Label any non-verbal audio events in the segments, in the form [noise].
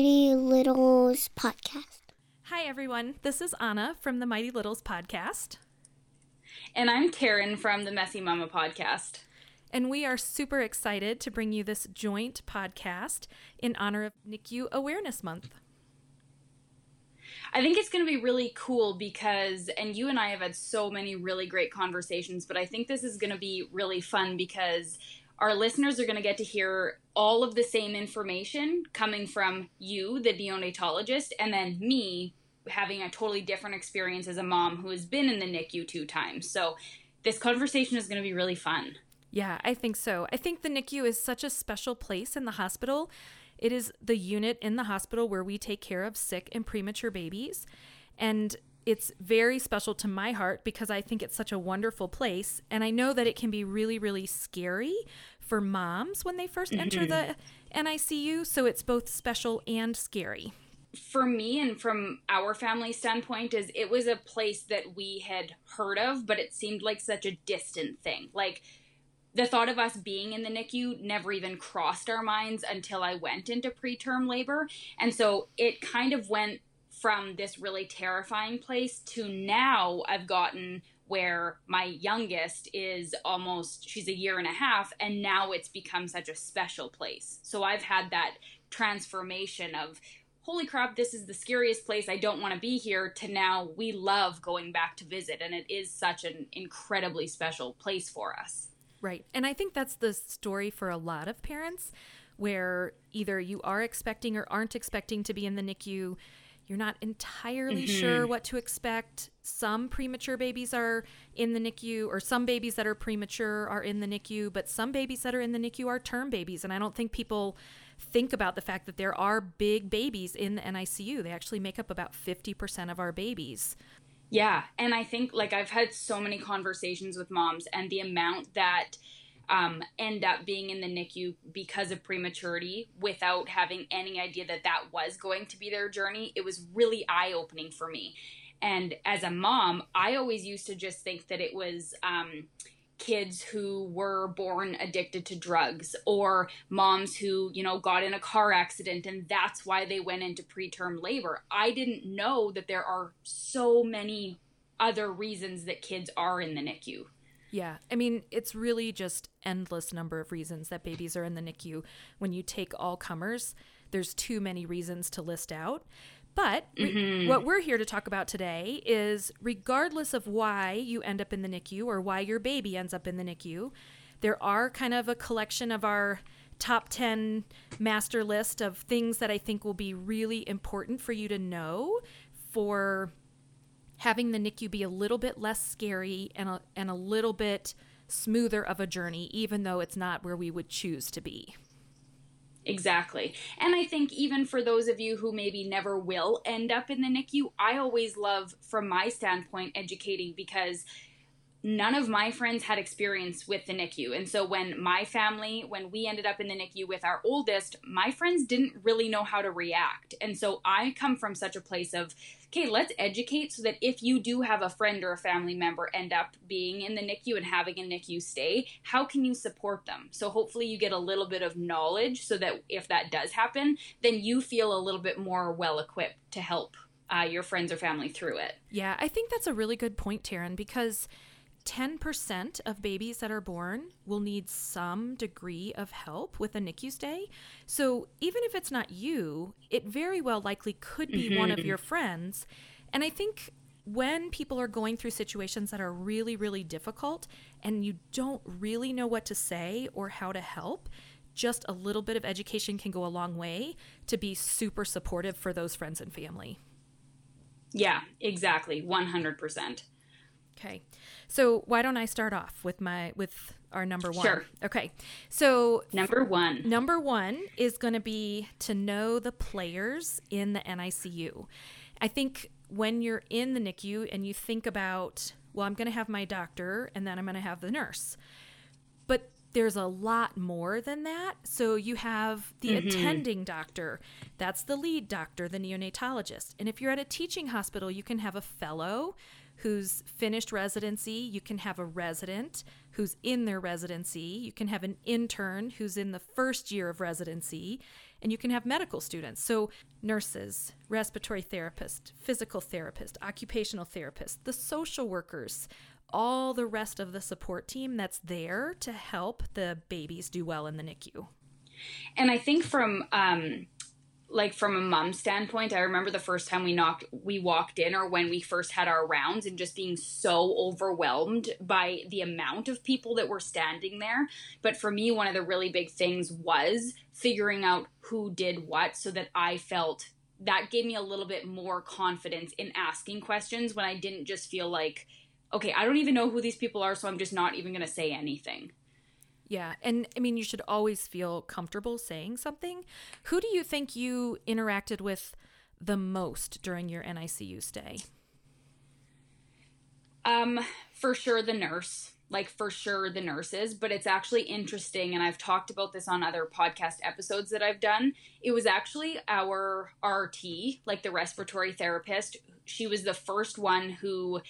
Welcome to the Mighty Littles podcast. Hi, everyone. This is Anna from the Mighty Littles podcast. And I'm Karen from the Messy Mama podcast. And we are super excited to bring you this joint podcast in honor of NICU Awareness Month. I think it's going to be really cool because, and you and I have had so many really great conversations, but I think this is going to be really fun because our listeners are going to get to hear all of the same information coming from you, the neonatologist, and then me having a totally different experience as a mom who has been in the NICU two times. So this conversation is going to be really fun. Yeah, I think so. I think the NICU is such a special place in the hospital. It is the unit in the hospital where we take care of sick and premature babies. And it's very special to my heart because I think it's such a wonderful place. And I know that it can be really, really scary for moms when they 1st mm-hmm. enter the NICU. So it's both special and scary. For me and from our family standpoint, is it was a place that we had heard of, but it seemed like such a distant thing. Like the thought of us being in the NICU never even crossed our minds until I went into preterm labor. And so it kind of went from this really terrifying place to now I've gotten where my youngest is almost she's a year and a half and now it's become such a special place. So I've had that transformation of holy crap this is the scariest place I don't want to be here to now we love going back to visit and it is such an incredibly special place for us. Right. And I think that's the story for a lot of parents where either you are expecting or aren't expecting to be in the NICU. You're not entirely mm-hmm. sure what to expect. Some premature babies are in the NICU, or some babies that are premature are in the NICU, but some babies that are in the NICU are term babies. And I don't think people think about the fact that there are big babies in the NICU. They actually make up about 50% of our babies. Yeah. And I think like I've had so many conversations with moms and the amount that um, end up being in the NICU because of prematurity without having any idea that that was going to be their journey, it was really eye opening for me. And as a mom, I always used to just think that it was, um, kids who were born addicted to drugs or moms who, you know, got in a car accident and that's why they went into preterm labor. I didn't know that there are so many other reasons that kids are in the NICU. Yeah. I mean, it's really just endless number of reasons that babies are in the NICU. When you take all comers, there's too many reasons to list out. But mm-hmm. what we're here to talk about today is regardless of why you end up in the NICU or why your baby ends up in the NICU, there are kind of a collection of our top 10 master list of things that I think will be really important for you to know for having the NICU be a little bit less scary and a, and a little bit smoother of a journey, even though it's not where we would choose to be. Exactly. And I think even for those of you who maybe never will end up in the NICU, I always love, from my standpoint, educating because none of my friends had experience with the NICU. And so when my family, when we ended up in the NICU with our oldest, my friends didn't really know how to react. And so I come from such a place of, okay, let's educate so that if you do have a friend or a family member end up being in the NICU and having a NICU stay, how can you support them? So hopefully you get a little bit of knowledge so that if that does happen, then you feel a little bit more well equipped to help uh, your friends or family through it. Yeah, I think that's a really good point, Taryn, because 10% of babies that are born will need some degree of help with a NICU stay. So even if it's not you, it very well likely could be mm-hmm. one of mm-hmm. your friends. And I think when people are going through situations that are really, really difficult and you don't really know what to say or how to help, just a little bit of education can go a long way to be super supportive for those friends and family. Yeah, exactly. 100%. Okay. So why don't I start off with my with our number one? Sure. Okay. So number one. Number one is going to be to know the players in the NICU. I think when you're in the NICU and you think about, well, I'm going to have my doctor and then I'm going to have the nurse. But there's a lot more than that. So you have the mm-hmm. attending doctor, that's the lead doctor, the neonatologist. And if you're at a teaching hospital, you can have a fellow who's finished residency. You can have a resident who's in their residency. You can have an intern who's in the first year of residency. And you can have medical students. So, nurses, respiratory therapists, physical therapists, occupational therapists, the social workers, all the rest of the support team that's there to help the babies do well in the NICU. And I think from um, like from a mom standpoint, I remember the first time we knocked, we walked in, or when we first had our rounds, and just being so overwhelmed by the amount of people that were standing there. But for me, one of the really big things was figuring out who did what, so that I felt that gave me a little bit more confidence in asking questions when I didn't just feel like, okay, I don't even know who these people are, so I'm just not even going to say anything. Yeah. And I mean, you should always feel comfortable saying something. Who do you think you interacted with the most during your NICU stay? Um, for sure the nurse, like for sure the nurses, but it's actually interesting and I've talked about this on other podcast episodes that I've done. It was actually our RT, like the respiratory therapist. She was the first one who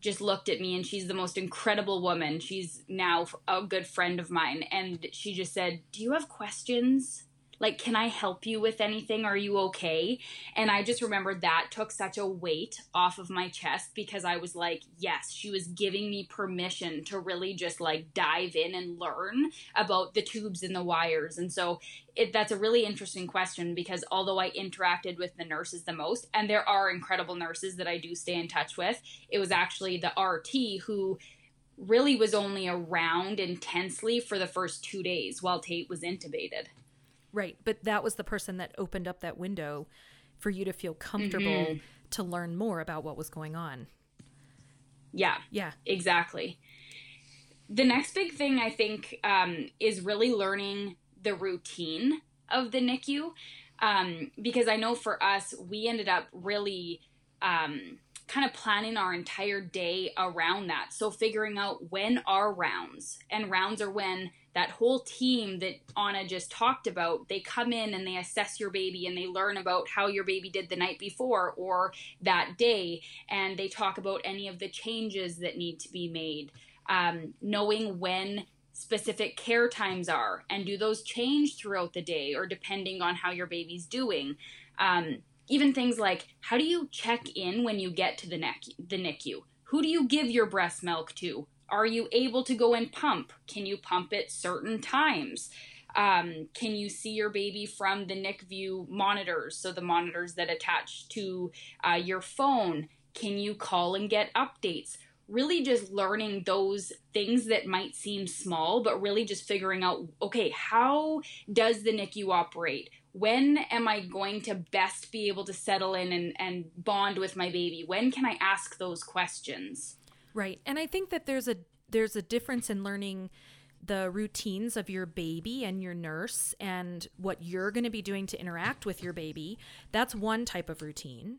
just looked at me and she's the most incredible woman. She's now a good friend of mine. And she just said, Do you have questions? Like, can I help you with anything? Are you okay? And I just remember that took such a weight off of my chest because I was like, yes, she was giving me permission to really just like dive in and learn about the tubes and the wires. And so it, that's a really interesting question because although I interacted with the nurses the most, and there are incredible nurses that I do stay in touch with, it was actually the RT who really was only around intensely for the first two days while Tate was intubated. Right. But that was the person that opened up that window for you to feel comfortable mm-hmm. to learn more about what was going on. Yeah. Yeah. Exactly. The next big thing I think um, is really learning the routine of the NICU. Um, because I know for us, we ended up really um, kind of planning our entire day around that. So figuring out when are rounds, and rounds are when that whole team that Anna just talked about, they come in and they assess your baby and they learn about how your baby did the night before or that day, and they talk about any of the changes that need to be made. Um, knowing when specific care times are, and do those change throughout the day or depending on how your baby's doing. Um, even things like how do you check in when you get to the, NICU, the NICU? Who do you give your breast milk to? Are you able to go and pump? Can you pump at certain times? Um, can you see your baby from the NICView monitors? So the monitors that attach to uh, your phone. Can you call and get updates? Really, just learning those things that might seem small, but really just figuring out okay, how does the NICU operate? When am I going to best be able to settle in and, and bond with my baby? When can I ask those questions? Right. And I think that there's a there's a difference in learning the routines of your baby and your nurse and what you're going to be doing to interact with your baby. That's one type of routine.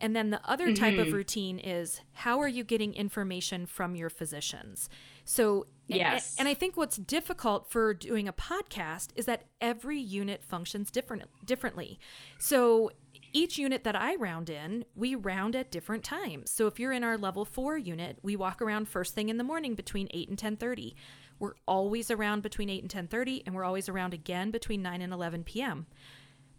And then the other type mm-hmm. of routine is how are you getting information from your physicians? So, yes. And, and, I think what's difficult for doing a podcast is that every unit functions different differently. So, each unit that I round in, we round at different times. So if you're in our level 4 unit, we walk around first thing in the morning between 8 and 10:30. We're always around between 8 and 10:30 and we're always around again between 9 and 11 p.m.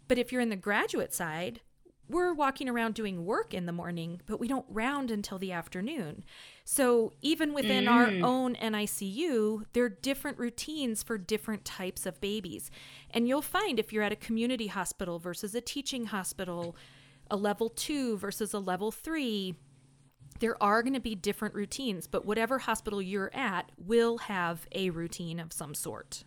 But if you're in the graduate side, we're walking around doing work in the morning, but we don't round until the afternoon. So even within mm. our own NICU, there are different routines for different types of babies. And you'll find if you're at a community hospital versus a teaching hospital, a level two versus a level three, there are going to be different routines, but whatever hospital you're at will have a routine of some sort.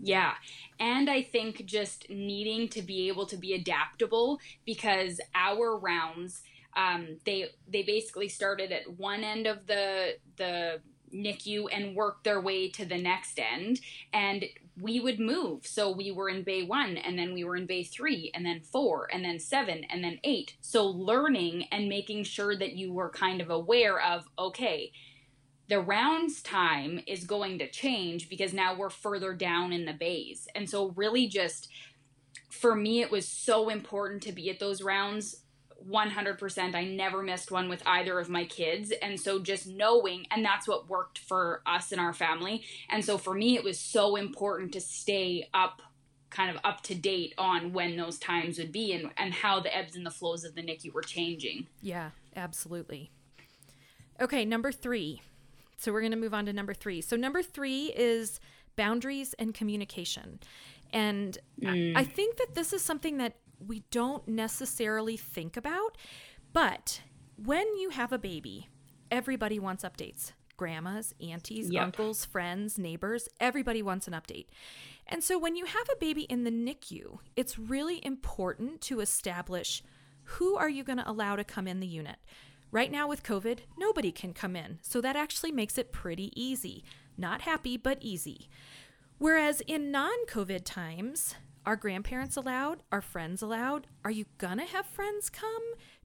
Yeah. And I think just needing to be able to be adaptable because our rounds um, they they basically started at one end of the the NICU and worked their way to the next end and we would move. So we were in bay 1 and then we were in bay 3 and then 4 and then 7 and then 8. So learning and making sure that you were kind of aware of okay, the rounds time is going to change because now we're further down in the bays. And so, really, just for me, it was so important to be at those rounds 100%. I never missed one with either of my kids. And so just knowing, and that's what worked for us and our family. And so for me, it was so important to stay up kind of up to date on when those times would be and, and how the ebbs and the flows of the NICU were changing. Yeah, absolutely. Okay, number three. So we're going to move on to number three. So, number three is boundaries and communication. And mm. I, I think that this is something that we don't necessarily think about, but when you have a baby, everybody wants updates. Grandmas, aunties, yep. uncles, friends, neighbors, everybody wants an update. And so when you have a baby in the NICU, it's really important to establish who are you going to allow to come in the unit. Right now with COVID, nobody can come in, so that actually makes it pretty easy. Not happy, but easy. Whereas in non COVID times, are grandparents allowed? Are friends allowed? Are you gonna have friends come?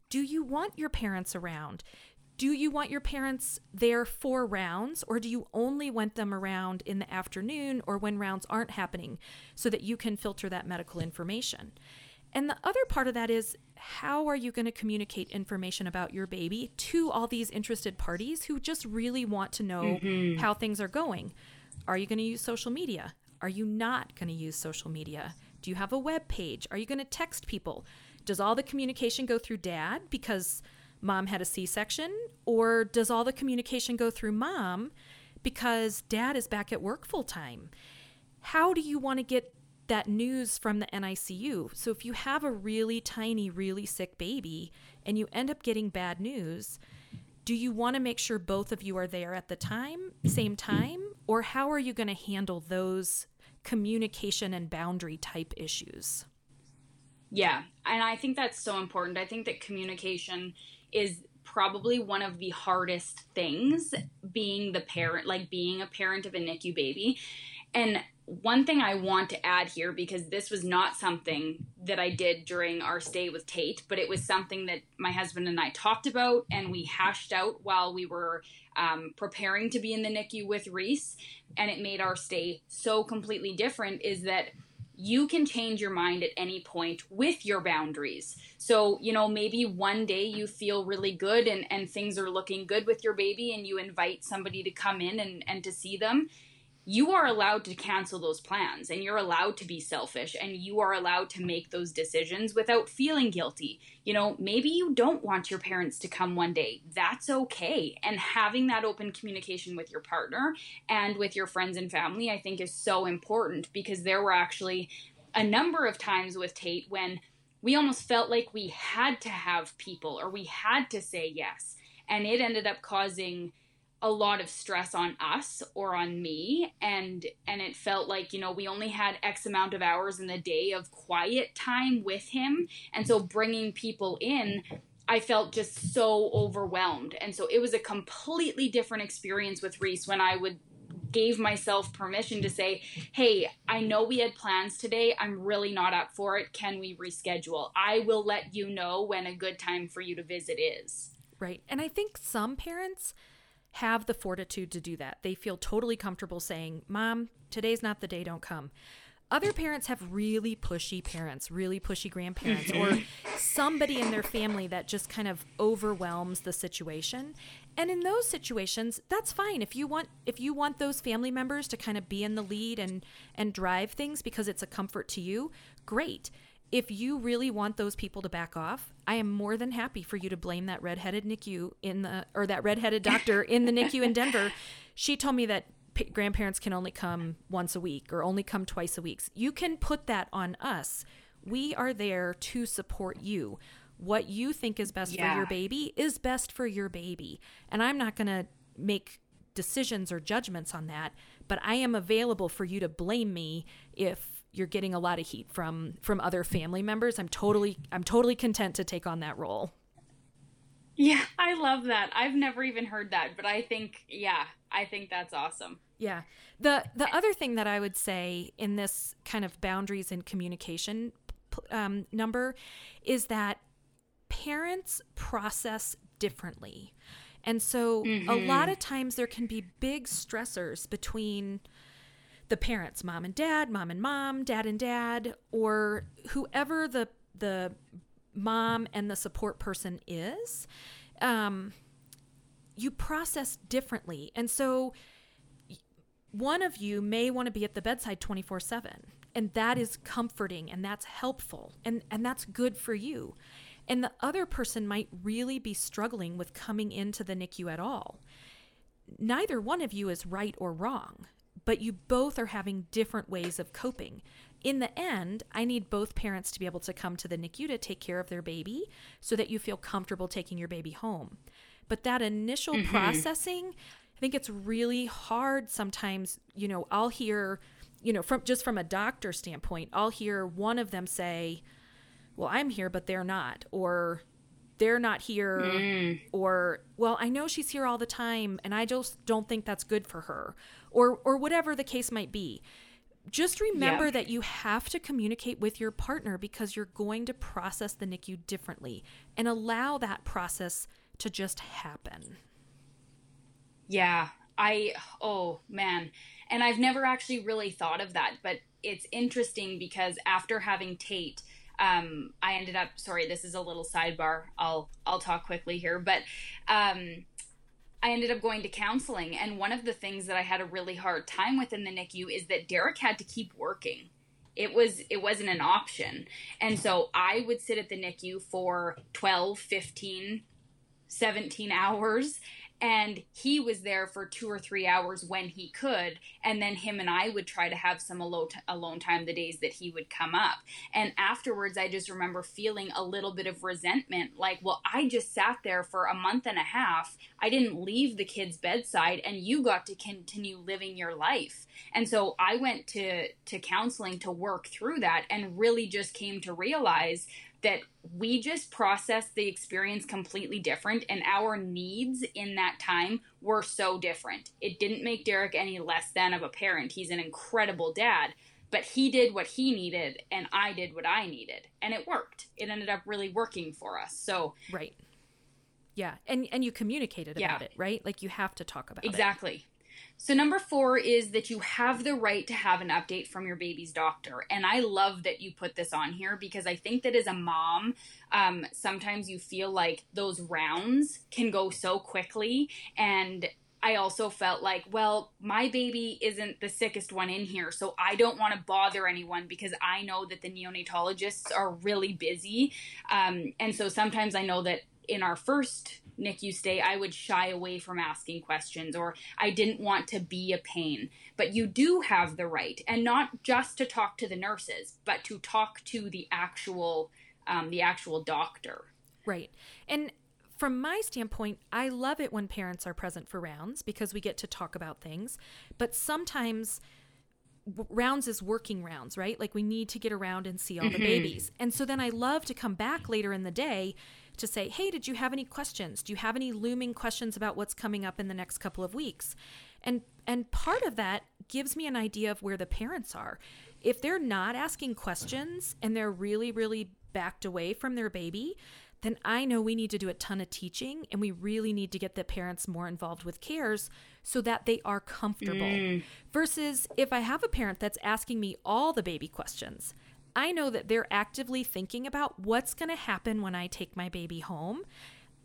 Do you want your parents around? Do you want your parents there for rounds, or do you only want them around in the afternoon or when rounds aren't happening so that you can filter that medical information? And the other part of that is how are you going to communicate information about your baby to all these interested parties who just really want to know mm-hmm. how things are going? Are you going to use social media? Are you not going to use social media? Do you have a web page? Are you going to text people? Does all the communication go through dad because mom had a C section? Or does all the communication go through mom because dad is back at work full time? How do you want to get that news from the NICU. So if you have a really tiny, really sick baby and you end up getting bad news, do you want to make sure both of you are there at the time, same time, or how are you going to handle those communication and boundary type issues? Yeah, and I think that's so important. I think that communication is probably one of the hardest things being the parent, like being a parent of a NICU baby. And one thing I want to add here, because this was not something that I did during our stay with Tate, but it was something that my husband and I talked about and we hashed out while we were um, preparing to be in the NICU with Reese. And it made our stay so completely different is that you can change your mind at any point with your boundaries. So, you know, maybe one day you feel really good and, and things are looking good with your baby and you invite somebody to come in and, and to see them you are allowed to cancel those plans and you're allowed to be selfish and you are allowed to make those decisions without feeling guilty. You know, maybe you don't want your parents to come one day. That's okay. And having that open communication with your partner and with your friends and family, I think is so important because there were actually a number of times with Tate when we almost felt like we had to have people or we had to say yes. And it ended up causing a lot of stress on us or on me and and it felt like you know we only had x amount of hours in the day of quiet time with him and so bringing people in I felt just so overwhelmed. And so it was a completely different experience with Reese when I would gave myself permission to say, "Hey, I know we had plans today. I'm really not up for it. Can we reschedule? I will let you know when a good time for you to visit is." Right. And I think some parents have the fortitude to do that. They feel totally comfortable saying, Mom, today's not the day, don't come. Other parents have really pushy parents, really pushy grandparents, or [laughs] somebody in their family that just kind of overwhelms the situation. And in those situations, that's fine. If you want if you want those family members to kind of be in the lead and and drive things because it's a comfort to you, great if you really want those people to back off, I am more than happy for you to blame that redheaded NICU in the or that redheaded doctor in the NICU in Denver. [laughs] She told me that p- grandparents can only come once a week or only come twice a week. You can put that on us. We are there to support you. What you think is best yeah. for your baby is best for your baby. And I'm not going to make decisions or judgments on that, but I am available for you to blame me if you're getting a lot of heat from from other family members. I'm totally i'm totally content to take on that role. Yeah i love that. I've never even heard that but i think yeah i think that's awesome. Yeah. The the other thing that i would say in this kind of boundaries and communication um, number is that parents process differently. And so mm-hmm. a lot of times there can be big stressors between the parents, mom and dad, mom and mom, dad and dad, or whoever the the mom and the support person is, um, you process differently. And so one of you may want to be at the bedside 24 7 and that is comforting and that's helpful and and that's good for you. And the other person might really be struggling with coming into the NICU at all. Neither one of you is right or wrong but you both are having different ways of coping in the end, I need both parents to be able to come to the NICU to take care of their baby so that you feel comfortable taking your baby home. But that initial mm-hmm. processing, I think it's really hard sometimes. You know, I'll hear, you know, from just from a doctor standpoint, I'll hear one of them say, Well, I'm here, but they're not. Or, they're not here mm. or well i know she's here all the time and i just don't think that's good for her or or whatever the case might be just remember that you have to communicate with your partner because you're going to process the NICU differently and allow that process to just happen. Yeah, I, oh man. And I've never actually really thought of that, but it's interesting because after having Tate, um, I ended up, sorry, this is a little sidebar. I'll, I'll talk quickly here, but, um, I ended up going to counseling. And one of the things that I had a really hard time with in the NICU is that Derek had to keep working. It was it wasn't an option. And so I would sit at the NICU for 12, 15, 17 hours and he was there for two or three hours when he could and then him and i would try to have some alone time the days that he would come up. And afterwards i just remember feeling a little bit of resentment like well i just sat there for a month and a half. I didn't leave the kid's bedside and you got to continue living your life. And so i went to to counseling to work through that and really just came to realize that we just processed the experience completely different and our needs in that time were so different. It didn't make Derek any less than of a parent. He's an incredible dad, but he did what he needed and I did what I needed and it worked. It ended up really working for us. So Right. Yeah. And and you communicated yeah. about it, right? Like you have to talk about exactly. it. Exactly. So, number four is that you have the right to have an update from your baby's doctor. And I love that you put this on here because I think that as a mom, um, sometimes you feel like those rounds can go so quickly. And I also felt like, well, my baby isn't the sickest one in here, so I don't want to bother anyone because I know that the neonatologists are really busy. Um, and so sometimes I know that in our first NICU stay, I would shy away from asking questions or I didn't want to be a pain. But you do have the right, and not just to talk to the nurses, but to talk to the actual um, the actual doctor. Right. And from my standpoint, I love it when parents are present for rounds because we get to talk about things. But sometimes rounds is working rounds, right? Like we need to get around and see all mm-hmm. the babies. And so then I love to come back later in the day to say, hey, did you have any questions? Do you have any looming questions about what's coming up in the next couple of weeks? And and part of that gives me an idea of where the parents are. If they're not asking questions and they're really, really backed away from their baby, then I know we need to do a ton of teaching and we really need to get the parents more involved with cares so that they are comfortable. Mm. Versus if I have a parent that's asking me all the baby questions, I know that they're actively thinking about what's going to happen when I take my baby home.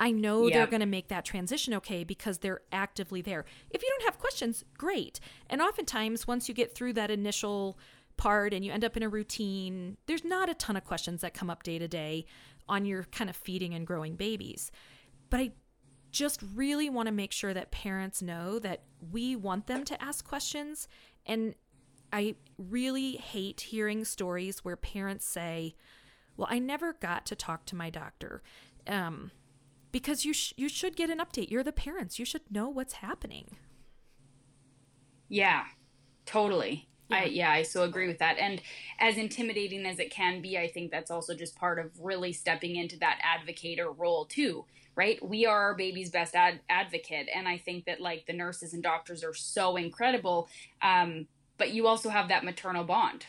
I know yep. they're going to make that transition okay because they're actively there. If you don't have questions, great. And oftentimes, once you get through that initial part and you end up in a routine, there's not a ton of questions that come up day to day on your kind of feeding and growing babies. But I just really want to make sure that parents know that we want them to ask questions and I really hate hearing stories where parents say, "Well, I never got to talk to my doctor," um, because you sh- you should get an update. You're the parents. You should know what's happening. Yeah, totally. Yeah. I yeah, I so agree with that. And as intimidating as it can be, I think that's also just part of really stepping into that advocator role too, right? We are our baby's best ad- advocate, and I think that like the nurses and doctors are so incredible. Um, but you also have that maternal bond.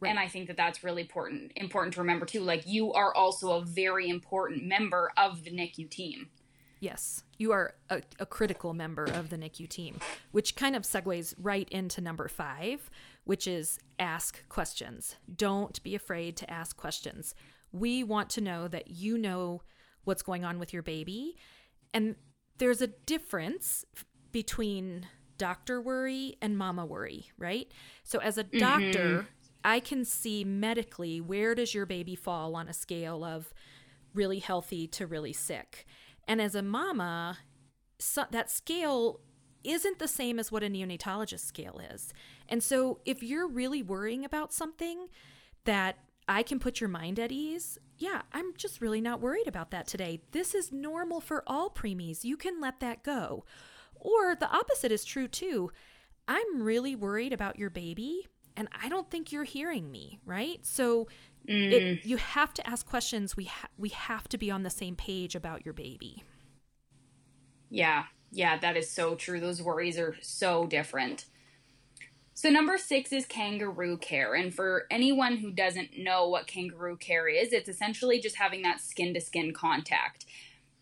Right. And I think that that's really important important to remember too. Like you are also a very important member of the NICU team. Yes, you are a, a, critical member of the NICU team, which kind of segues right into number five, which is ask questions. Don't be afraid to ask questions. We want to know that you know what's going on with your baby. And there's a difference between doctor worry and mama worry, right? So as a doctor, mm-hmm. I can see medically where does your baby fall on a scale of really healthy to really sick. And as a mama, so that scale isn't the same as what a neonatologist scale is. And so if you're really worrying about something that I can put your mind at ease, yeah, I'm just really not worried about that today. This is normal for all preemies. You can let that go. Or the opposite is true too. I'm really worried about your baby and I don't think you're hearing me, right? So mm. it, you have to ask questions. We ha- we have to be on the same page about your baby. Yeah. Yeah, that is so true. Those worries are so different. So, number six is kangaroo care. And for anyone who doesn't know what kangaroo care is, it's essentially just having that skin to skin contact.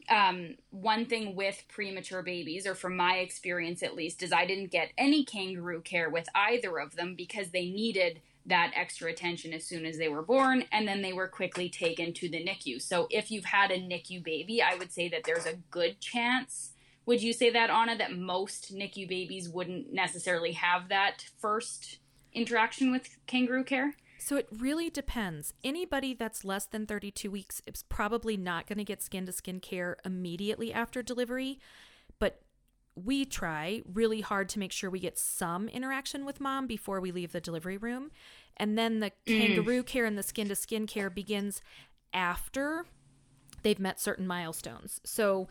Um, one thing with premature babies, or from my experience at least, is I didn't get any kangaroo care with either of them because they needed that extra attention as soon as they were born, and then they were quickly taken to the NICU. So, if you've had a NICU baby, I would say that there's a good chance would you say that, Anna, that most NICU babies wouldn't necessarily have that first interaction with kangaroo care? So it really depends. Anybody that's less than 32 weeks is probably not going to get skin to skin care immediately after delivery, we try really hard to make sure we get some interaction with mom before we leave the delivery room. And then the mm. kangaroo care and the skin to skin care begins after they've met certain milestones. So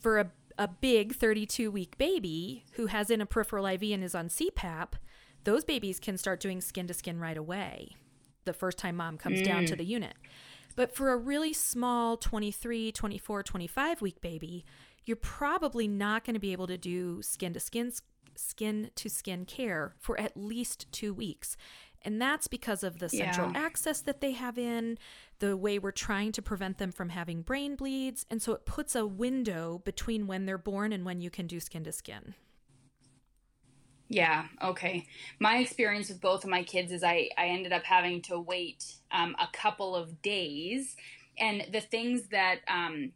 for a a big 32 week baby who has in a peripheral IV and is on CPAP, those babies can start doing skin to skin right away the first time mom comes mm. down to the unit. But for a really small 23, 24, 25 week baby, you're probably not going to be able to do skin to skin skin to skin care for at least 2 weeks. And that's because of the central yeah. access that they have in, the way we're trying to prevent them from having brain bleeds. And so it puts a window between when they're born and when you can do skin to skin. Yeah, okay. My experience with both of my kids is I, I ended up having to wait um, a couple of days. And the things that, um,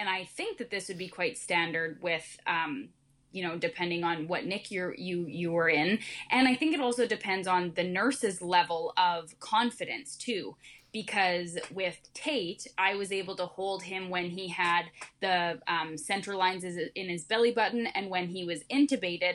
and I think that this would be quite standard with um, you know depending on what NICU you you were in. And i think it also depends on the nurse's level of confidence too. Because with tate i was able to hold him when he had the um, central lines in his belly button and when he was intubated.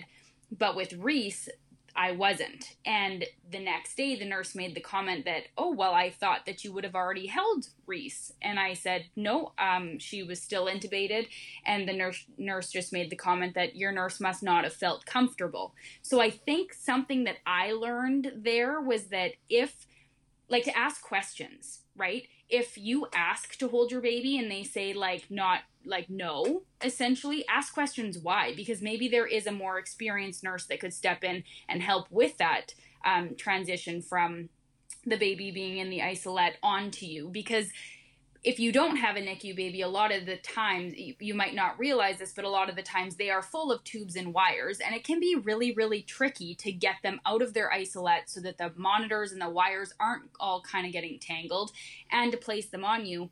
But with reese I wasn't. And the next day, the nurse made the comment that, oh, well, I thought that you would have already held Reese. And I said, no, um, she was still intubated. And the nurse, nurse just made the comment that your nurse must not have felt comfortable. So I think something that I learned there was that if, like, to ask questions, right? If you ask to hold your baby and they say, like, not like no essentially ask questions why because maybe there is a more experienced nurse that could step in and help with that um, transition from the baby being in the isolette onto you because if you don't have a NICU baby, a lot of the times you, might not realize this, but a lot of the times they are full of tubes and wires, and it can be really, really tricky to get them out of their isolette so that the monitors and the wires aren't all kind of getting tangled and to place them on you.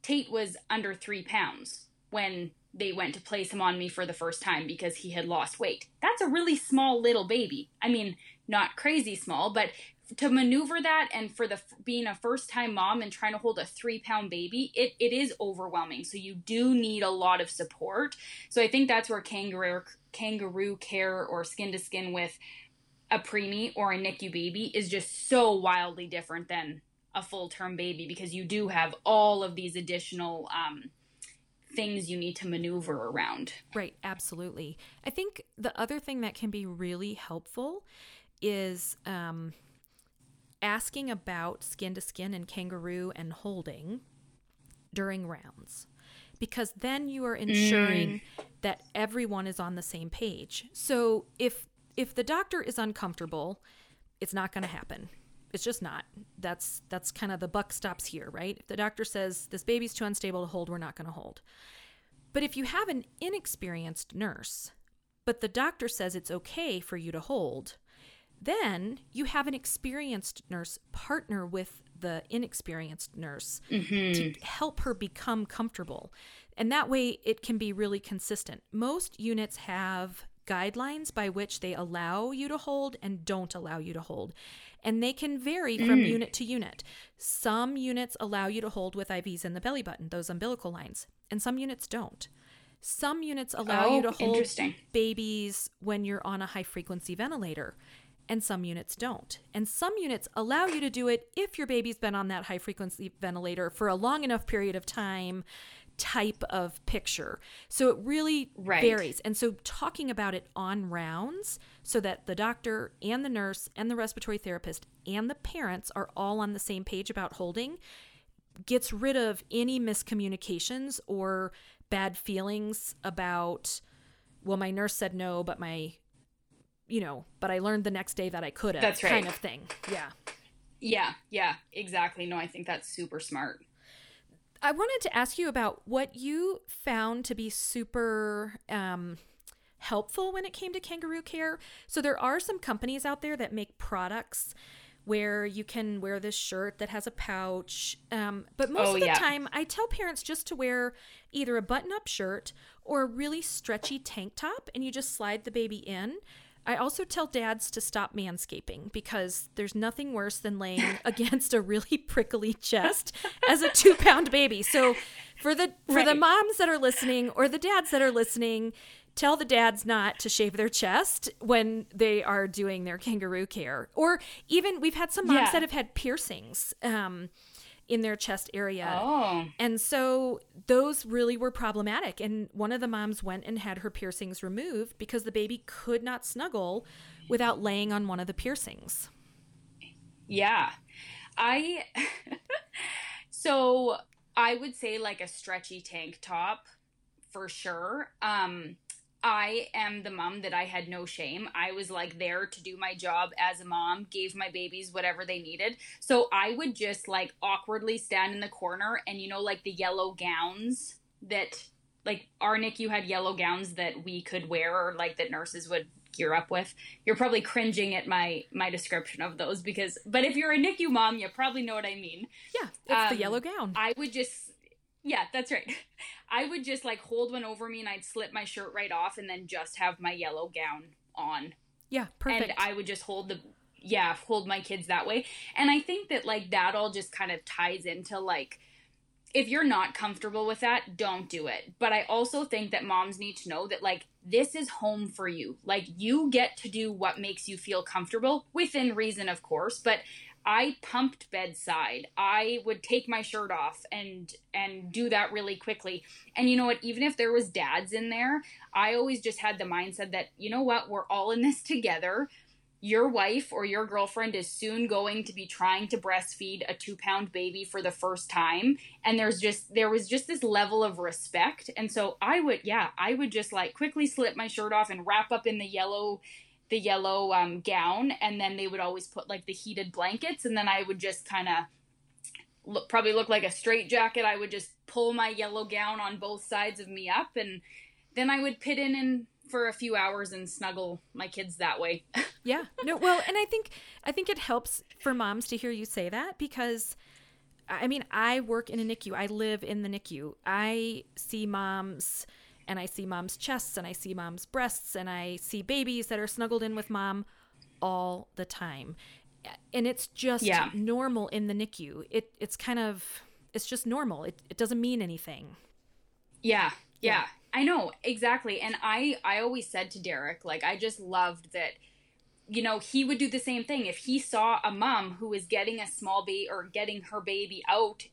Tate was under three pounds when they went to place him on me for the first time because he had lost weight. That's a really small little baby. I mean, not crazy small, but to maneuver that and for the being a first time mom and trying to hold a three pound baby it, it is overwhelming so you do need a lot of support so i think that's where kangaroo kangaroo care or skin to skin with a preemie or a nicu baby is just so wildly different than a full term baby because you do have all of these additional um, things you need to maneuver around. Right, absolutely. I think the other thing that can be really helpful is um, asking about skin to skin and kangaroo and holding during rounds. Because then you are ensuring mm. that everyone is on the same page. So if if the doctor is uncomfortable, it's not going to happen it's just not that's that's kind of the buck stops here right if the doctor says this baby's too unstable to hold we're not going to hold but if you have an inexperienced nurse but the doctor says it's okay for you to hold then you have an experienced nurse partner with the inexperienced nurse mm-hmm. to help her become comfortable. And that way it can be really consistent. Most units have guidelines by which they allow you to hold and don't allow you to hold. And they can vary from mm. unit to unit. Some units allow you to hold with IVs in the belly button, those umbilical lines, and some units don't. Some units allow you Oh, to hold babies when you're on a high frequency ventilator, and some units don't. And some units allow you to do it if your baby's been on that high frequency ventilator for a long enough period of time type of picture. So it really Right. varies. And so talking about it on rounds so that the doctor and the nurse and the respiratory therapist and the parents are all on the same page about holding gets rid of any miscommunications or bad feelings about well my nurse said no but my you know but i learned the next day that i could have That's right. kind of thing yeah Yeah, yeah, exactly. No, I think that's super smart. i wanted to ask you about what you found to be super um, helpful when it came to kangaroo care so there are some companies out there that make products where you can wear this shirt that has a pouch. Um, but most Oh, of the yeah. time, I tell parents just to wear either a button up shirt or a really stretchy tank top, and you just slide the baby in. I also tell dads to stop manscaping because there's nothing worse than laying [laughs] against a really prickly chest as a two pound baby. So for the for the moms that are listening or the dads that are listening, tell the dads not to shave their chest when they are doing their kangaroo care. Or even we've had some moms Yeah. that have had piercings um, in their chest area. Oh, And so those really were problematic. And one of the moms went and had her piercings removed because the baby could not snuggle without laying on one of the piercings. yeah. I [laughs] so I would say like a stretchy tank top for sure. Um I am the mom that I had no shame. I was like there to do my job as a mom, gave my babies whatever they needed. So I would just like awkwardly stand in the corner and you know like the yellow gowns that like our NICU had yellow gowns that we could wear or like that nurses would gear up with. You're probably cringing at my my description of those because but if you're a NICU mom, you probably know what I mean. Yeah, it's the Um, yellow gown. I would just yeah, that's right. [laughs] I would just like hold one over me and I'd slip my shirt right off and then just have my yellow gown on. yeah, perfect. And I would just hold the yeah, hold my kids that way. And I think that like that all just kind of ties into like if you're not comfortable with that, don't do it. But I also think that moms need to know that like this is home for you. Like you get to do what makes you feel comfortable within reason, of course, but I pumped bedside. I would take my shirt off and and do that really quickly. And you know what, even if there was dads in there, I always just had the mindset that you know what, we're all in this together. Your wife or your girlfriend is soon going to be trying to breastfeed a two pound baby for the first time. And there's just there was just this level of respect. And so i would yeah i would just like quickly slip my shirt off and wrap up in the yellow the yellow um, gown and then they would always put like the heated blankets and then i would just kind of look probably look like a straight jacket i would just pull my yellow gown on both sides of me up and then i would pit in and for a few hours and snuggle my kids that way [laughs] Yeah. No, well, and I think I think it helps for moms to hear you say that because I mean, I work in a NICU. I live in the NICU. I see moms and I see moms' chests and I see moms' breasts and I see babies that are snuggled in with mom all the time. And it's just Yeah. normal in the NICU. It it's kind of it's just normal. It it doesn't mean anything. Yeah, yeah, I know exactly. And I, I always said to Derek, like, I just loved that. You know, he would do the same thing if he saw a mom who was getting a small baby or getting her baby out.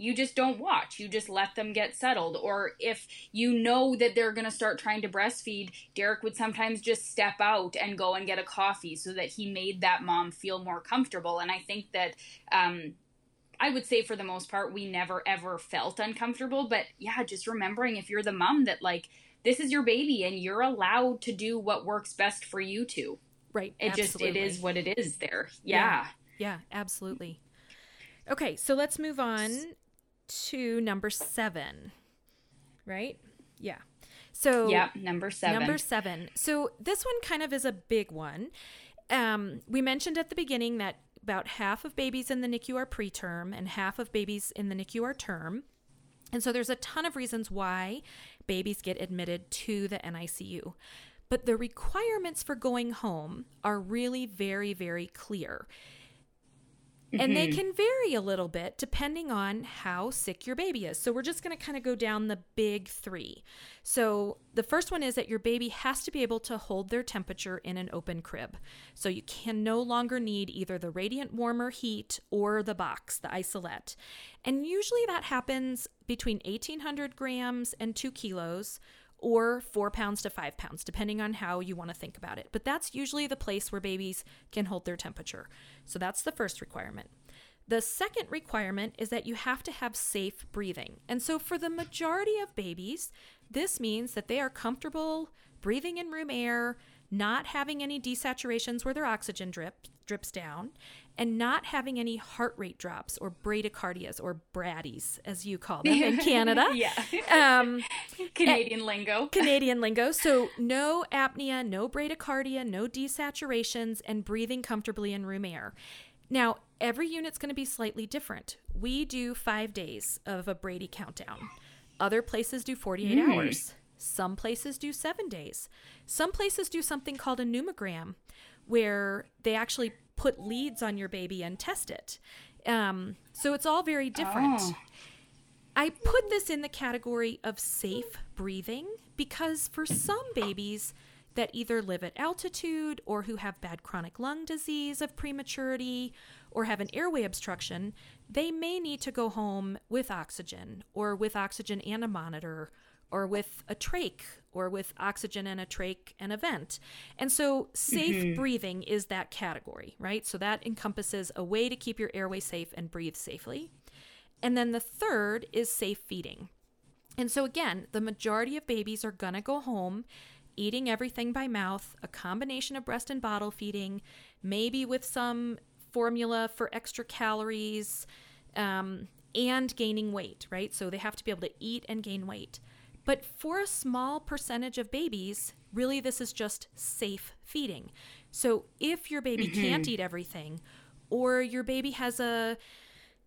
You just don't watch. You just let them get settled. Or if you know that they're going to start trying to breastfeed, Derek would sometimes just step out and go and get a coffee so that he made that mom feel more comfortable. And I think that um, I would say for the most part, we never ever felt uncomfortable. But yeah, just remembering if you're the mom that like this is your baby and you're allowed to do what works best for you two. Right. It just it absolutely. is what it is there. Yeah. Yeah. Yeah, absolutely. Okay, so let's move on to number seven. Right? Yeah. So Yeah. Number seven. Number seven. So this one kind of is a big one. Um, we mentioned at the beginning that about half of babies in the NICU are preterm and half of babies in the NICU are term. And so there's a ton of reasons why babies get admitted to the NICU. But the requirements for going home are really very, very clear. And they mm-hmm. can vary a little bit depending on how sick your baby is. So we're just going to kind of go down the big three. So the first one is that your baby has to be able to hold their temperature in an open crib. So you can no longer need either the radiant warmer heat or the box, the isolette. And usually that happens between 1800 grams and two kilos or four pounds to five pounds, depending on how you want to think about it. But that's usually the place where babies can hold their temperature. So that's the first requirement. The second requirement is that you have to have safe breathing. And so for the majority of babies, this means that they are comfortable breathing in room air, not having any desaturations where their oxygen drip, drips down, and not having any heart rate drops or bradycardias or braddies, as you call them in [laughs] Canada. yeah. Um, [laughs] Canadian lingo. [laughs] Canadian lingo. So no apnea, no bradycardia, no desaturations, and breathing comfortably in room air. Now, every unit's going to be slightly different. We do five days of a Brady countdown. Other places do 48 hours. Some places do seven days. Some places do something called a pneumogram, where they actually put leads on your baby and test it. Um, so it's all very different. Oh. I put this in the category of safe breathing because for some babies that either live at altitude or who have bad chronic lung disease of prematurity or have an airway obstruction, they may need to go home with oxygen or with oxygen and a monitor or with a trach or with oxygen and a trach and a vent. And so safe breathing is that category, right? So that encompasses a way to keep your airway safe and breathe safely. And then the third is safe feeding. And so, again, the majority of babies are going to go home eating everything by mouth, a combination of breast and bottle feeding, maybe with some formula for extra calories, um, and gaining weight, right? So they have to be able to eat and gain weight. But for a small percentage of babies, really this is just safe feeding. So if your baby [clears throat] can't eat everything, or your baby has a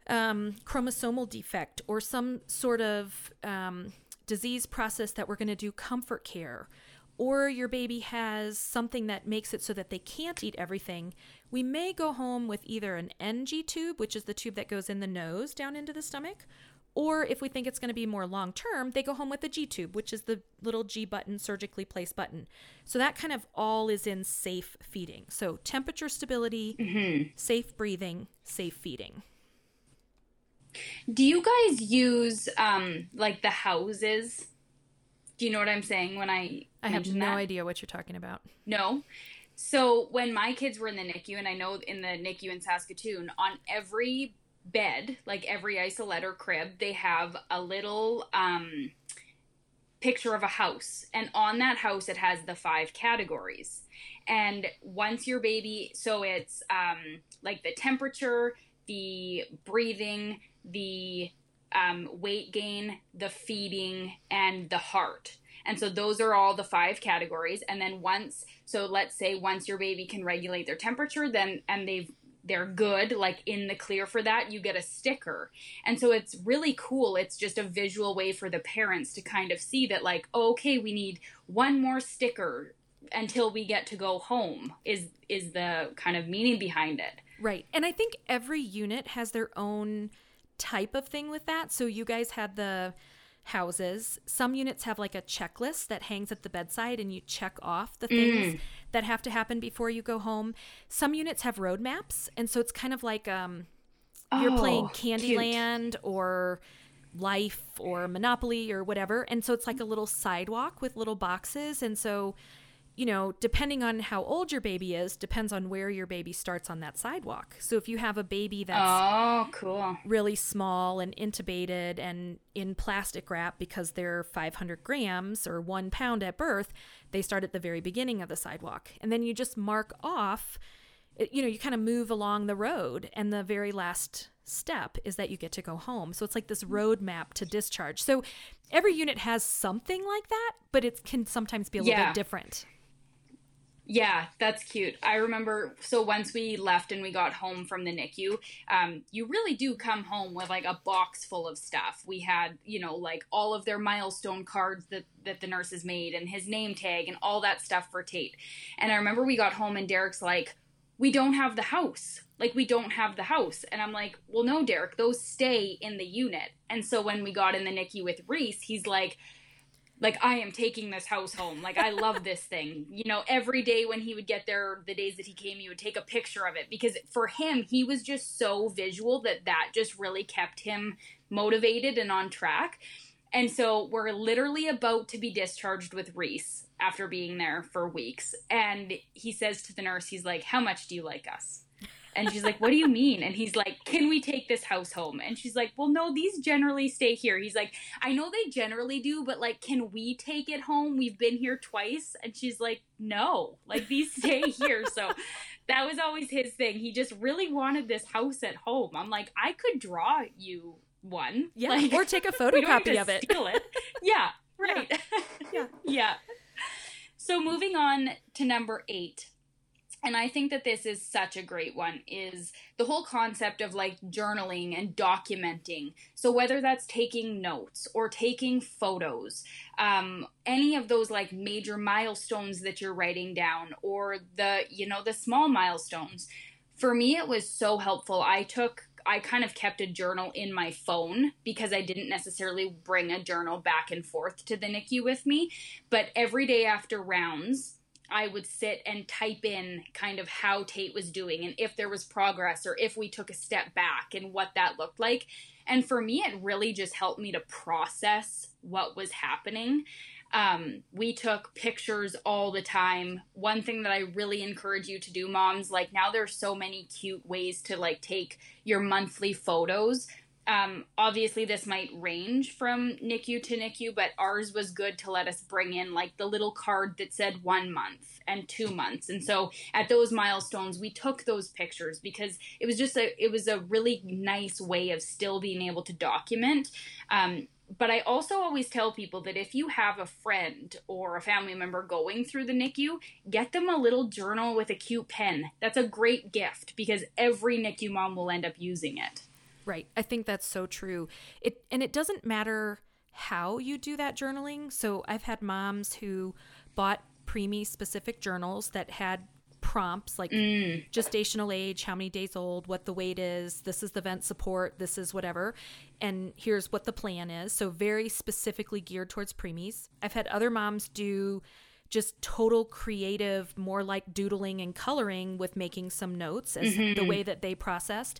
um, chromosomal defect or some sort of um, disease process that we're going to do comfort care, or your baby has something that makes it so that they can't eat everything, we may go home with either an NG tube, which is the tube that goes in the nose down into the stomach, or if we think it's going to be more long term, they go home with a G tube, which is the little G button, surgically placed button. So that kind of all is in safe feeding. So temperature stability, safe breathing, safe feeding. Do you guys use um like the houses? Do you know what I'm saying when I I have no that? idea what you're talking about. No. So when my kids were in the NICU, and I know in the NICU in Saskatoon, on every bed, like every isolette or crib, they have a little um, picture of a house, and on that house it has the five categories. And once your baby, so it's um, like the temperature, the breathing, the um, weight gain, the feeding, and the heart. And so those are all the five categories. And then once, so let's say once your baby can regulate their temperature, then and they've they're good, like in the clear for that, you get a sticker. And so it's really cool. It's just a visual way for the parents to kind of see that, like, oh, okay, we need one more sticker until we get to go home. Is is the kind of meaning behind it? Right. And I think every unit has their own type of thing with that. So you guys had the houses. Some units have like a checklist that hangs at the bedside and you check off the things mm. That have to happen before you go home. Some units have roadmaps. And so it's kind of like um you're playing Oh, cute. Candyland or Life or Monopoly or whatever. And so it's like a little sidewalk with little boxes. And so, you know, depending on how old your baby is, depends on where your baby starts on that sidewalk. So if you have a baby that's Oh, cool. really small and intubated and in plastic wrap because they're 500 grams or one pound at birth, they start at the very beginning of the sidewalk. And then you just mark off, you know, you kind of move along the road. And the very last step is that you get to go home. So it's like this road map to discharge. So every unit has something like that, but it can sometimes be a little Yeah. bit different. Yeah, that's cute. I remember. So once we left and we got home from the NICU, um, you really do come home with like a box full of stuff. We had, you know, like all of their milestone cards that that the nurses made, and his name tag, and all that stuff for Tate. And I remember we got home and Derek's like, "We don't have the house. Like we don't have the house." And I'm like, "Well, no, Derek. Those stay in the unit." And so when we got in the NICU with Reese, he's like like I am taking this house home. Like I love this thing. You know, every day when he would get there, the days that he came, he would take a picture of it because for him, he was just so visual that that just really kept him motivated and on track. And so we're literally about to be discharged with Reese after being there for weeks. And he says to the nurse, he's like, "How much do you like us?" And she's like, What do you mean? And he's like, Can we take this house home? And she's like, Well, no, these generally stay here. He's like, I know they generally do, but like, can we take it home? We've been here twice. And she's like, No, like these stay [laughs] here. So that was always his thing. He just really wanted this house at home. I'm like, I could draw you one. Yeah. Like, or take a [laughs] photocopy of it. Steal it. Yeah. [laughs] Right. Yeah. yeah. So moving on to number eight and I think that this is such a great one is the whole concept of like journaling and documenting. So whether that's taking notes or taking photos, um, any of those like major milestones that you're writing down or the you know the small milestones. For me, it was so helpful. I took I kind of kept a journal in my phone because I didn't necessarily bring a journal back and forth to the NICU with me. But every day after rounds, I would sit and type in kind of how Tate was doing and if there was progress or if we took a step back and what that looked like. And for me, it really just helped me to process what was happening. Um, we took pictures all the time. One thing that I really encourage you to do, moms, like now there's so many cute ways to like take your monthly photos um, obviously this might range from NICU to NICU, but ours was good to let us bring in like the little card that said one month and two months. And so at those milestones, we took those pictures because it was just a it was a really nice way of still being able to document. Um, but I also always tell people that if you have a friend or a family member going through the NICU, get them a little journal with a cute pen. That's a great gift because every NICU mom will end up using it. Right. I think that's so true. It and it doesn't matter how you do that journaling. So I've had moms who bought preemie specific journals that had prompts like mm. gestational age, how many days old, what the weight is, this is the vent support, this is whatever, and here's what the plan is. So very specifically geared towards preemies. I've had other moms do just total creative, more like doodling and coloring with making some notes as mm-hmm. the way that they processed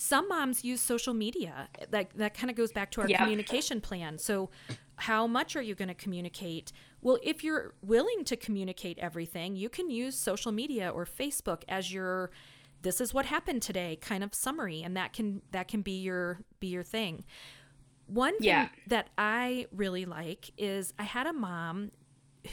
some moms use social media. That that kind of goes back to our yeah. communication plan. So how much are you going to communicate? Well, if you're willing to communicate everything, you can use social media or Facebook as your this is what happened today kind of summary and that can that can be your be your thing. One thing yeah. that I really like is I had a mom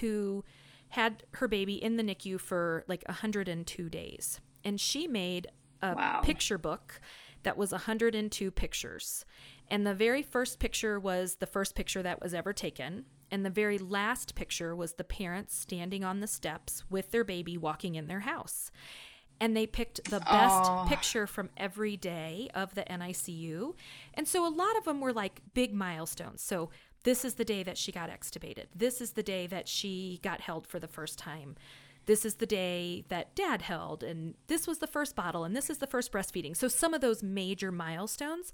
who had her baby in the NICU for like 102 days and she made a wow. picture book that was 102 pictures. And the very first picture was the first picture that was ever taken. And the very last picture was the parents standing on the steps with their baby walking in their house. And they picked the best Aww. picture from every day of the NICU. And so a lot of them were like big milestones. So this is the day that she got extubated. This is the day that she got held for the first time this is the day that dad held, and this was the first bottle, and this is the first breastfeeding. So some of those major milestones.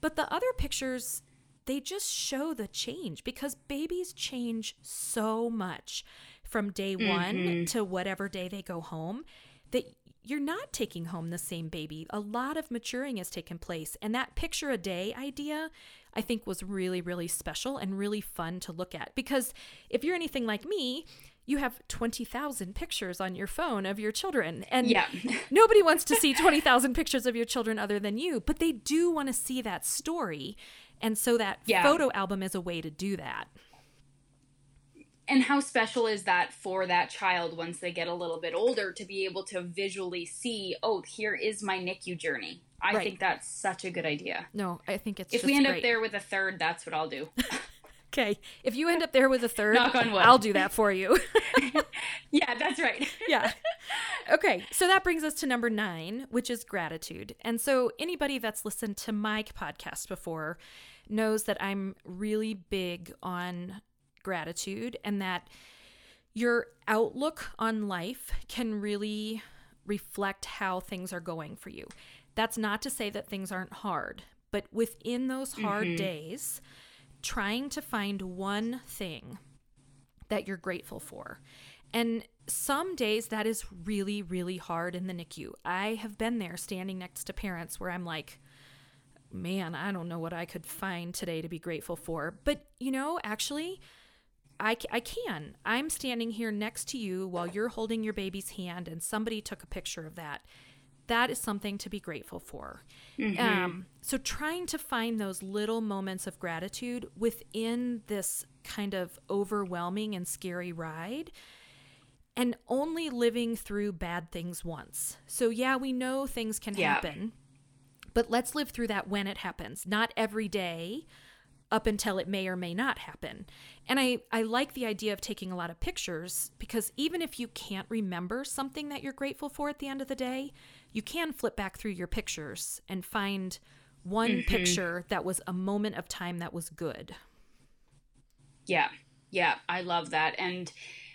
But the other pictures, they just show the change because babies change so much from day mm-hmm. one to whatever day they go home that you're not taking home the same baby. A lot of maturing has taken place. And that picture a day idea, I think, was really, really special and really fun to look at. Because if you're anything like me, you have 20,000 pictures on your phone of your children. And yeah. [laughs] nobody wants to see 20,000 pictures of your children other than you, but they do want to see that story. And so that yeah. photo album is a way to do that. And how special is that for that child once they get a little bit older to be able to visually see, oh, here is my NICU journey. I right. think that's such a good idea. No, I think it's if we end great. up there with a third, that's what I'll do. [laughs] Okay. If you end up there with a third, Knock on wood. I'll do that for you. [laughs] yeah, that's right. [laughs] yeah. Okay. So that brings us to number nine, which is gratitude. And so anybody that's listened to my podcast before knows that I'm really big on gratitude and that your outlook on life can really reflect how things are going for you. That's not to say that things aren't hard, but within those hard mm-hmm. days, trying to find one thing that you're grateful for. And some days that is really, really hard in the NICU. I have been there standing next to parents where I'm like, man, I don't know what I could find today to be grateful for. But, you know, actually, I, I can. I'm standing here next to you while you're holding your baby's hand, and somebody took a picture of that. That is something to be grateful for. Mm-hmm. Um, so, trying to find those little moments of gratitude within this kind of overwhelming and scary ride, and only living through bad things once. So, yeah, we know things can yeah. happen, but let's live through that when it happens, not every day up until it may or may not happen. And I, I like the idea of taking a lot of pictures because even if you can't remember something that you're grateful for at the end of the day, you can flip back through your pictures and find one mm-hmm. picture that was a moment of time that was good. Yeah. Yeah. I love that. And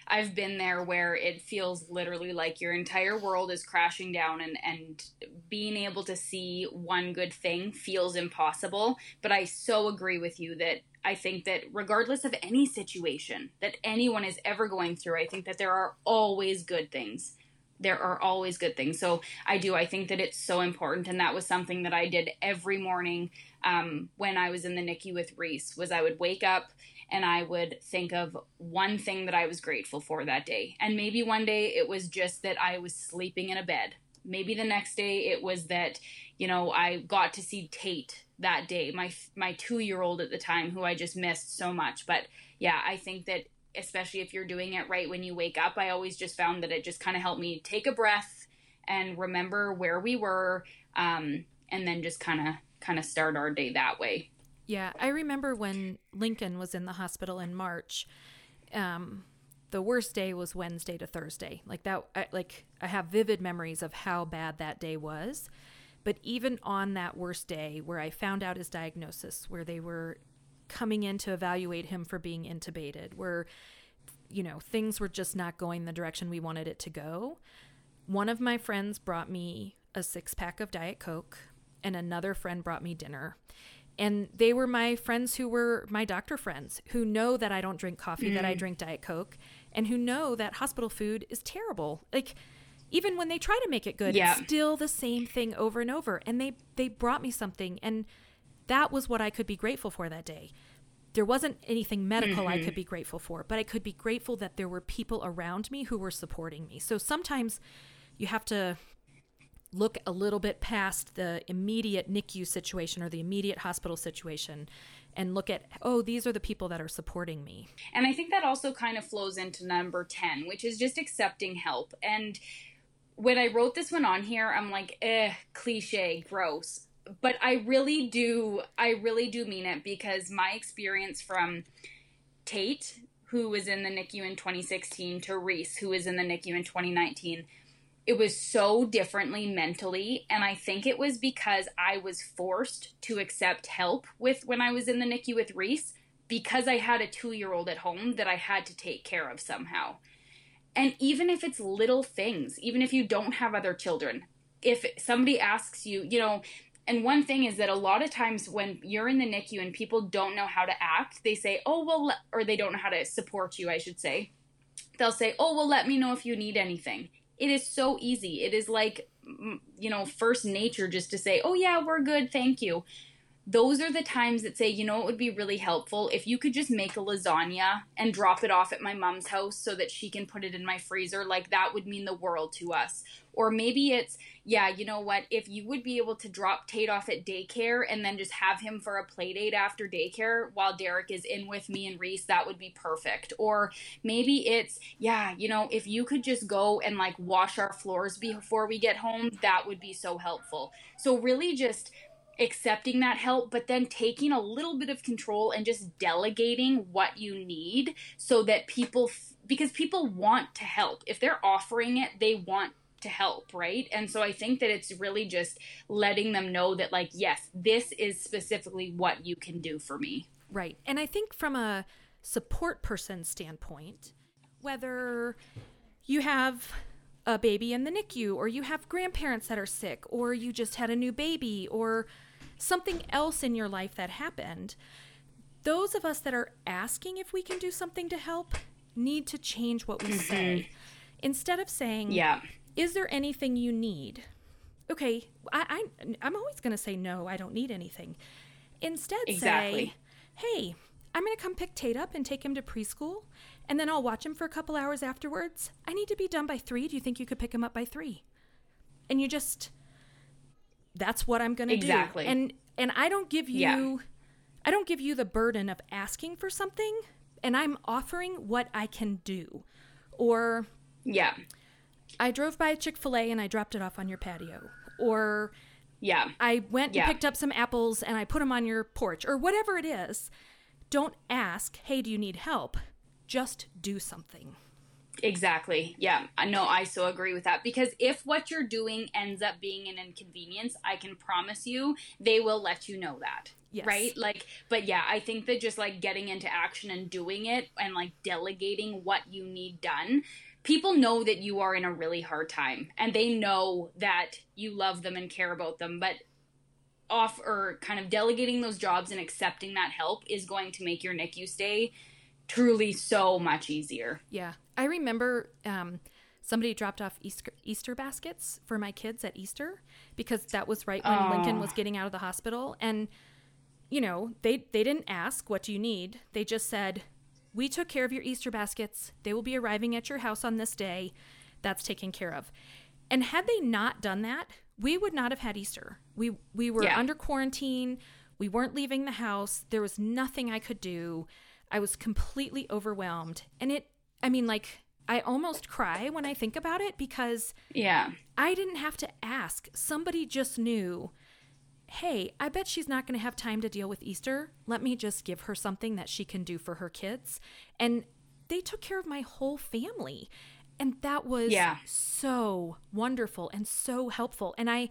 I've been there where it feels literally like your entire world is crashing down and and being able to see one good thing feels impossible, but I so agree with you that I think that regardless of any situation that anyone is ever going through, I think that there are always good things. There are always good things. So I do. I think that it's so important, and that was something that I did every morning um, when I was in the NICU with Reese. Was I would wake up and I would think of one thing that I was grateful for that day. And maybe one day it was just that I was sleeping in a bed. Maybe the next day it was that, you know, I got to see Tate that day, my my 2-year-old at the time who I just missed so much. But yeah, I think that especially if you're doing it right when you wake up, I always just found that it just kind of helped me take a breath and remember where we were um, and then just kind of kind of start our day that way. Yeah, I remember when Lincoln was in the hospital in March. Um, the worst day was Wednesday to Thursday. Like that, I, like I have vivid memories of how bad that day was. But even on that worst day, where I found out his diagnosis, where they were coming in to evaluate him for being intubated, where you know things were just not going the direction we wanted it to go. One of my friends brought me a six pack of Diet Coke, and another friend brought me dinner and they were my friends who were my doctor friends who know that I don't drink coffee, mm. that I mm. drink Diet Coke, and who know that hospital food is terrible. Like even when they try to make it good, yeah. it's still the same thing over and over. And they they brought me something, and that was what I could be grateful for that day. There wasn't anything medical mm-hmm. I could mm-hmm. be grateful for, but I could be grateful that there were people around me who were supporting me. So sometimes you have to look a little bit past the immediate NICU situation or the immediate hospital situation and look at, oh, these are the people that are supporting me. And I think that also kind of flows into number 10, which is just accepting help. And when I wrote this one on here, I'm like, eh, cliche, gross. But I really do, I really do mean it because my experience from Tate, who was in the NICU in 2016, to Reese, who was in the NICU in 2019, it was so differently mentally. And i think it was because i was forced to accept help with when i was in the nicu with reese because i had a two year old at home that i had to take care of somehow. And even if it's little things even if you don't have other children if somebody asks you you know and one thing is that a lot of times when you're in the nicu and people don't know how to act they say oh well or they don't know how to support you i should say. They'll say oh well let me know if you need anything. It is so easy. It is like, mm, you know, first nature just to say, oh, yeah, we're good, thank you those are the times that say, you know, it would be really helpful if you could just make a lasagna and drop it off at my mom's house so that she can put it in my freezer. Like that would mean the world to us. Or maybe it's, yeah, you know what? If you would be able to drop Tate off at daycare and then just have him for a play date after daycare while Derek is in with me and Reese, that would be perfect. Or maybe it's, yeah, you know, if you could just go and like wash our floors before we get home, that would be so helpful. So really just accepting that help, but then taking a little bit of control and just delegating what you need so that people, f- because people want to help. If they're offering it, they want to help, right? And so I think that it's really just letting them know that, like, yes, this is specifically what you can do for me. Right. And I think from a support person standpoint, whether you have a baby in the NICU, or you have grandparents that are sick, or you just had a new baby, or something else in your life that happened, those of us that are asking if we can do something to help need to change what we mm-hmm. say. Instead of saying, Yeah. is there anything you need? Okay, I, I I'm always going to say no. I don't need anything. Instead, Exactly. say, hey, I'm going to come pick Tate up and take him to preschool, and then I'll watch him for a couple hours afterwards. I need to be done by three. Do you think you could pick him up by three? And you just that's what I'm going to Exactly. do. And and I don't give you Yeah. I don't give you the burden of asking for something, and I'm offering what I can do. Or Yeah. I drove by Chick fil A and I dropped it off on your patio. Or Yeah. I went Yeah. and picked up some apples and I put them on your porch, or whatever it is. Don't ask, hey, do you need help? Just do something. Exactly. Yeah. I know I so agree with that because if what you're doing ends up being an inconvenience, I can promise you they will let you know that. Yes. Right? Like but yeah, I think that just like getting into action and doing it and like delegating what you need done, people know that you are in a really hard time and they know that you love them and care about them, but off or kind of delegating those jobs and accepting that help is going to make your NICU stay truly so much easier. Yeah. I remember um, somebody dropped off Easter, Easter baskets for my kids at Easter because that was right when Lincoln Oh. was getting out of the hospital. And, you know, they, they didn't ask, what do you need? They just said, we took care of your Easter baskets. They will be arriving at your house on this day. That's taken care of. And had they not done that, we would not have had Easter. We we were Yeah. under quarantine. We weren't leaving the house. There was nothing I could do. I was completely overwhelmed. And it I mean like I almost cry when I think about it because Yeah. I didn't have to ask. Somebody just knew, hey, I bet she's not going to have time to deal with Easter. Let me just give her something that she can do for her kids. And they took care of my whole family. And that was Yeah. so wonderful and so helpful. And I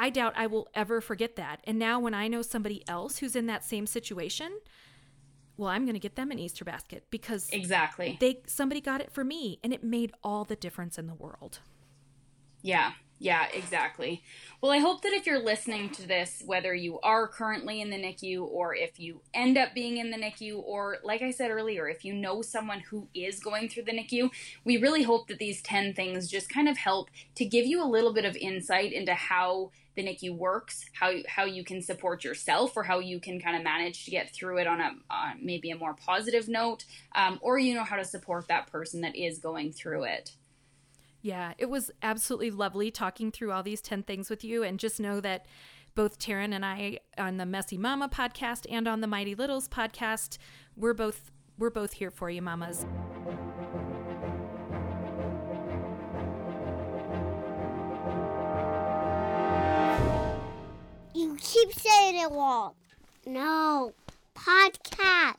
I doubt I will ever forget that. And now when I know somebody else who's in that same situation, well, I'm going to get them an Easter basket because Exactly. they somebody got it for me and it made all the difference in the world. Yeah, yeah, exactly. Well, I hope that if you're listening to this, whether you are currently in the NICU or if you end up being in the NICU, or like I said earlier, if you know someone who is going through the NICU, we really hope that these 10 things just kind of help to give you a little bit of insight into how the NICU works, how how you can support yourself, or how you can kind of manage to get through it on a on maybe a more positive note, um, or you know how to support that person that is going through it. Yeah, it was absolutely lovely talking through all these 10 things with you. And just know that both Taryn and I on the Messy Mama podcast and on the Mighty Littles podcast, we're both we're both here for you, mamas. You keep saying it wrong. No. Podcast.